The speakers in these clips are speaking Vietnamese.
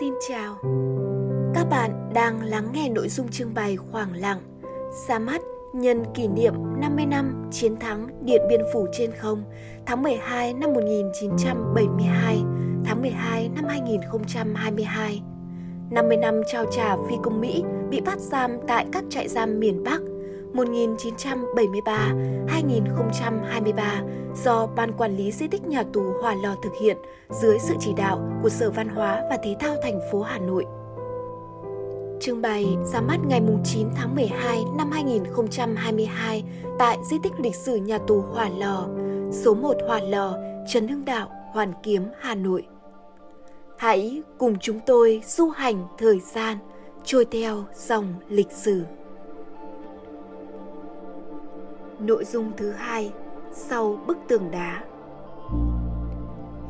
Xin chào. Các bạn đang lắng nghe nội dung trưng bày khoảng lặng ra mắt nhân kỷ niệm 50 năm chiến thắng Điện Biên Phủ trên không tháng 12 năm 1972, tháng 12 năm 2022. 50 năm trao trả phi công Mỹ bị bắt giam tại các trại giam miền Bắc 1973-2023 do Ban Quản lý Di tích Nhà tù Hòa Lò thực hiện dưới sự chỉ đạo của Sở Văn hóa và Thể thao thành phố Hà Nội. Trưng bày ra mắt ngày 9 tháng 12 năm 2022 tại di tích lịch sử nhà tù Hòa Lò, số 1 Hòa Lò, Trần Hưng Đạo, Hoàn Kiếm, Hà Nội. Hãy cùng chúng tôi du hành thời gian, trôi theo dòng lịch sử. Nội dung thứ hai sau bức tường đá.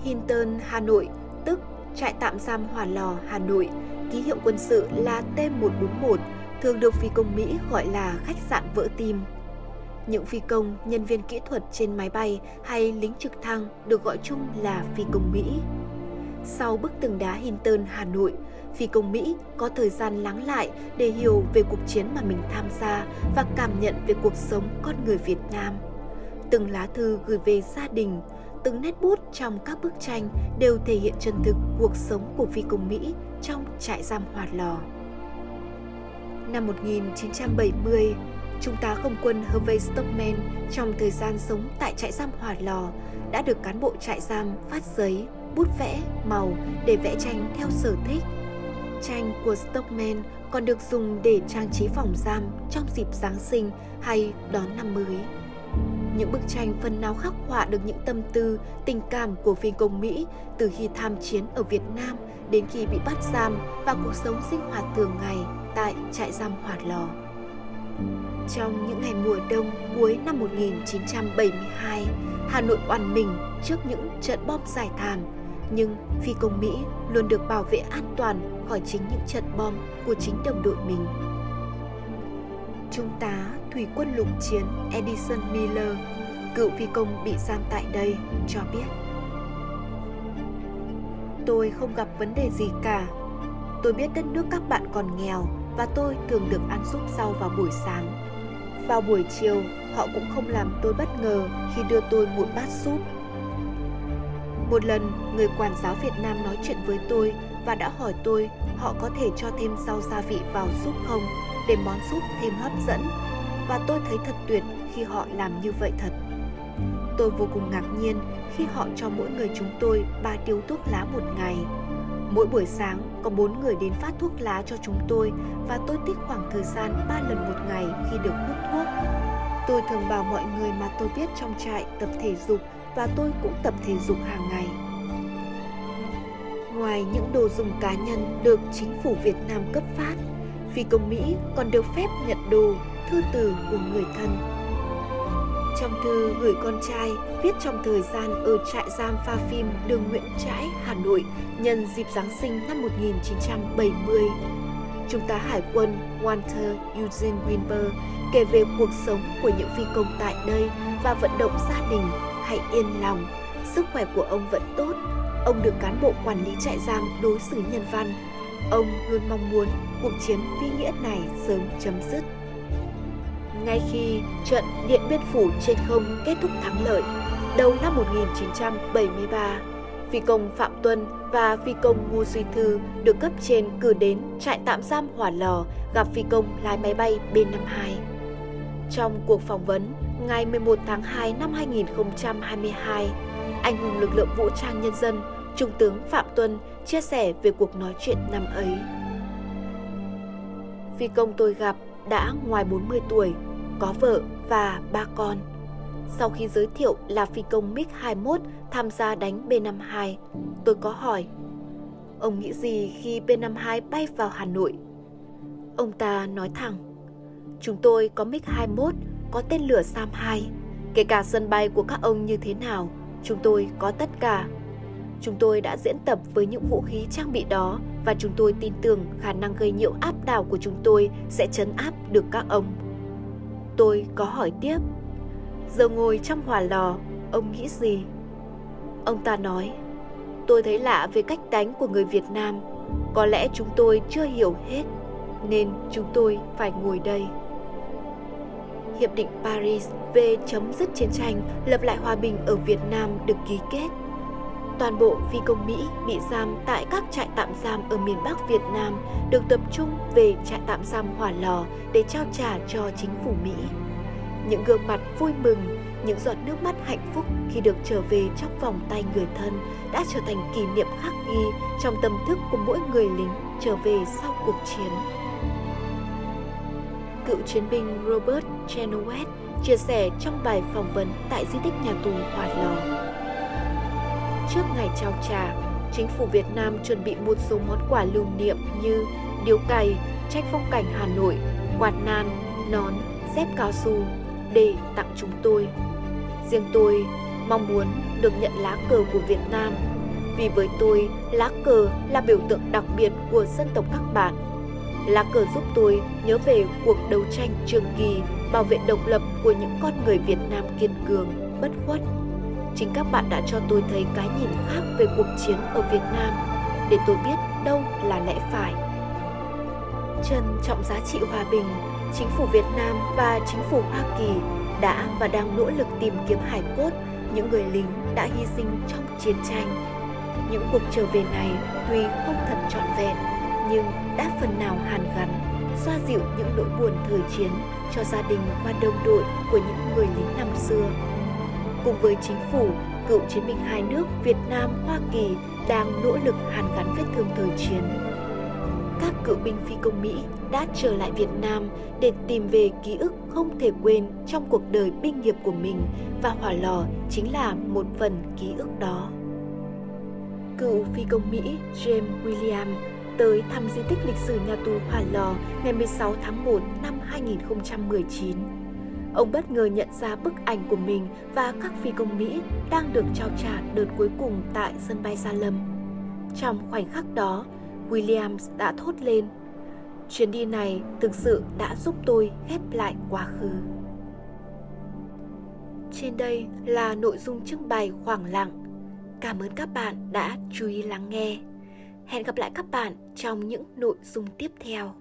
Hinton, Hà Nội, tức trại tạm giam Hỏa Lò, Hà Nội, ký hiệu quân sự là T141, thường được phi công Mỹ gọi là khách sạn vỡ tim. Những phi công, nhân viên kỹ thuật trên máy bay hay lính trực thăng được gọi chung là phi công Mỹ. Sau bức tường đá Hinton, Hà Nội, phi công Mỹ có thời gian lắng lại để hiểu về cuộc chiến mà mình tham gia và cảm nhận về cuộc sống con người Việt Nam. Từng lá thư gửi về gia đình, từng nét bút trong các bức tranh đều thể hiện chân thực cuộc sống của phi công Mỹ trong trại giam Hòa Lò. Năm 1970, Trung tá không quân Hervey Stockman trong thời gian sống tại trại giam Hòa Lò đã được cán bộ trại giam phát giấy, bút vẽ, màu để vẽ tranh theo sở thích. Tranh của Stockman còn được dùng để trang trí phòng giam trong dịp Giáng sinh hay đón năm mới. Những bức tranh phần nào khắc họa được những tâm tư, tình cảm của phi công Mỹ từ khi tham chiến ở Việt Nam đến khi bị bắt giam và cuộc sống sinh hoạt thường ngày tại trại giam hỏa Lò. Trong những ngày mùa đông cuối năm 1972, Hà Nội oằn mình trước những trận bom giải thảm, nhưng phi công Mỹ luôn được bảo vệ an toàn khỏi chính những trận bom của chính đồng đội mình. Trung tá Thủy quân lục chiến Edison Miller, cựu phi công bị giam tại đây, cho biết Tôi không gặp vấn đề gì cả. Tôi biết đất nước các bạn còn nghèo và tôi thường được ăn súp rau vào buổi sáng. Vào buổi chiều, họ cũng không làm tôi bất ngờ khi đưa tôi một bát súp. Một lần, người quản giáo Việt Nam nói chuyện với tôi và đã hỏi tôi họ có thể cho thêm rau gia vị vào súp không để món súp thêm hấp dẫn và tôi thấy thật tuyệt khi họ làm như vậy thật. Tôi vô cùng ngạc nhiên khi họ cho mỗi người chúng tôi ba điếu thuốc lá một ngày. Mỗi buổi sáng có bốn người đến phát thuốc lá cho chúng tôi và tôi tích khoảng thời gian ba lần một ngày khi được hút thuốc. Tôi thường bảo mọi người mà tôi biết trong trại tập thể dục và tôi cũng tập thể dục hàng ngày. Ngoài những đồ dùng cá nhân được chính phủ Việt Nam cấp phát, phi công Mỹ còn được phép nhận đồ, thư từ của người thân. Trong thư gửi con trai viết trong thời gian ở trại giam pha phim đường Nguyễn Trãi, Hà Nội nhân dịp Giáng sinh năm 1970, Trung tá Hải quân Walter Eugene Winber kể về cuộc sống của những phi công tại đây và vận động gia đình hãy yên lòng, sức khỏe của ông vẫn tốt, ông được cán bộ quản lý trại giam đối xử nhân văn. Ông luôn mong muốn cuộc chiến phi nghĩa này sớm chấm dứt. Ngay khi trận Điện Biên Phủ trên không kết thúc thắng lợi, đầu năm 1973, phi công Phạm Tuân và phi công Ngô Duy Thư được cấp trên cử đến trại tạm giam Hỏa Lò gặp phi công lái máy bay B-52. Trong cuộc phỏng vấn ngày 11 tháng 2 năm 2022, anh hùng lực lượng vũ trang nhân dân Trung tướng Phạm Tuân chia sẻ về cuộc nói chuyện năm ấy. Phi công tôi gặp đã ngoài 40 tuổi, có vợ và ba con. Sau khi giới thiệu là phi công MiG-21 tham gia đánh B-52, tôi có hỏi Ông nghĩ gì khi B-52 bay vào Hà Nội? Ông ta nói thẳng Chúng tôi có MiG-21, có tên lửa SAM-2 Kể cả sân bay của các ông như thế nào, chúng tôi có tất cả Chúng tôi đã diễn tập với những vũ khí trang bị đó và chúng tôi tin tưởng khả năng gây nhiễu áp đảo của chúng tôi sẽ chấn áp được các ông. Tôi có hỏi tiếp, giờ ngồi trong hỏa lò, ông nghĩ gì? Ông ta nói, tôi thấy lạ về cách đánh của người Việt Nam. Có lẽ chúng tôi chưa hiểu hết, nên chúng tôi phải ngồi đây. Hiệp định Paris về chấm dứt chiến tranh, lập lại hòa bình ở Việt Nam được ký kết. Toàn bộ phi công Mỹ bị giam tại các trại tạm giam ở miền Bắc Việt Nam được tập trung về trại tạm giam Hỏa Lò để trao trả cho chính phủ Mỹ. Những gương mặt vui mừng, những giọt nước mắt hạnh phúc khi được trở về trong vòng tay người thân đã trở thành kỷ niệm khắc ghi trong tâm thức của mỗi người lính trở về sau cuộc chiến cựu chiến binh Robert Chenoweth chia sẻ trong bài phỏng vấn tại di tích nhà tù Hòa Lò. Trước ngày trao trả, chính phủ Việt Nam chuẩn bị một số món quà lưu niệm như điếu cày, tranh phong cảnh Hà Nội, quạt nan, nón, dép cao su để tặng chúng tôi. Riêng tôi mong muốn được nhận lá cờ của Việt Nam vì với tôi, lá cờ là biểu tượng đặc biệt của dân tộc các bạn Lá cờ giúp tôi nhớ về cuộc đấu tranh trường kỳ bảo vệ độc lập của những con người Việt Nam kiên cường, bất khuất. Chính các bạn đã cho tôi thấy cái nhìn khác về cuộc chiến ở Việt Nam để tôi biết đâu là lẽ phải. Trân trọng giá trị hòa bình, chính phủ Việt Nam và chính phủ Hoa Kỳ đã và đang nỗ lực tìm kiếm hải cốt những người lính đã hy sinh trong chiến tranh. Những cuộc trở về này tuy không thật trọn vẹn nhưng đã phần nào hàn gắn, xoa dịu những nỗi buồn thời chiến cho gia đình và đồng đội của những người lính năm xưa. Cùng với chính phủ, cựu chiến binh hai nước Việt Nam, Hoa Kỳ đang nỗ lực hàn gắn vết thương thời chiến. Các cựu binh phi công Mỹ đã trở lại Việt Nam để tìm về ký ức không thể quên trong cuộc đời binh nghiệp của mình và hỏa lò chính là một phần ký ức đó. Cựu phi công Mỹ James William tới thăm di tích lịch sử nhà tù Hỏa Lò ngày 16 tháng 1 năm 2019. Ông bất ngờ nhận ra bức ảnh của mình và các phi công Mỹ đang được trao trả đợt cuối cùng tại sân bay Gia Lâm. Trong khoảnh khắc đó, Williams đã thốt lên Chuyến đi này thực sự đã giúp tôi ghép lại quá khứ. Trên đây là nội dung trưng bày khoảng lặng. Cảm ơn các bạn đã chú ý lắng nghe. Hẹn gặp lại các bạn trong những nội dung tiếp theo.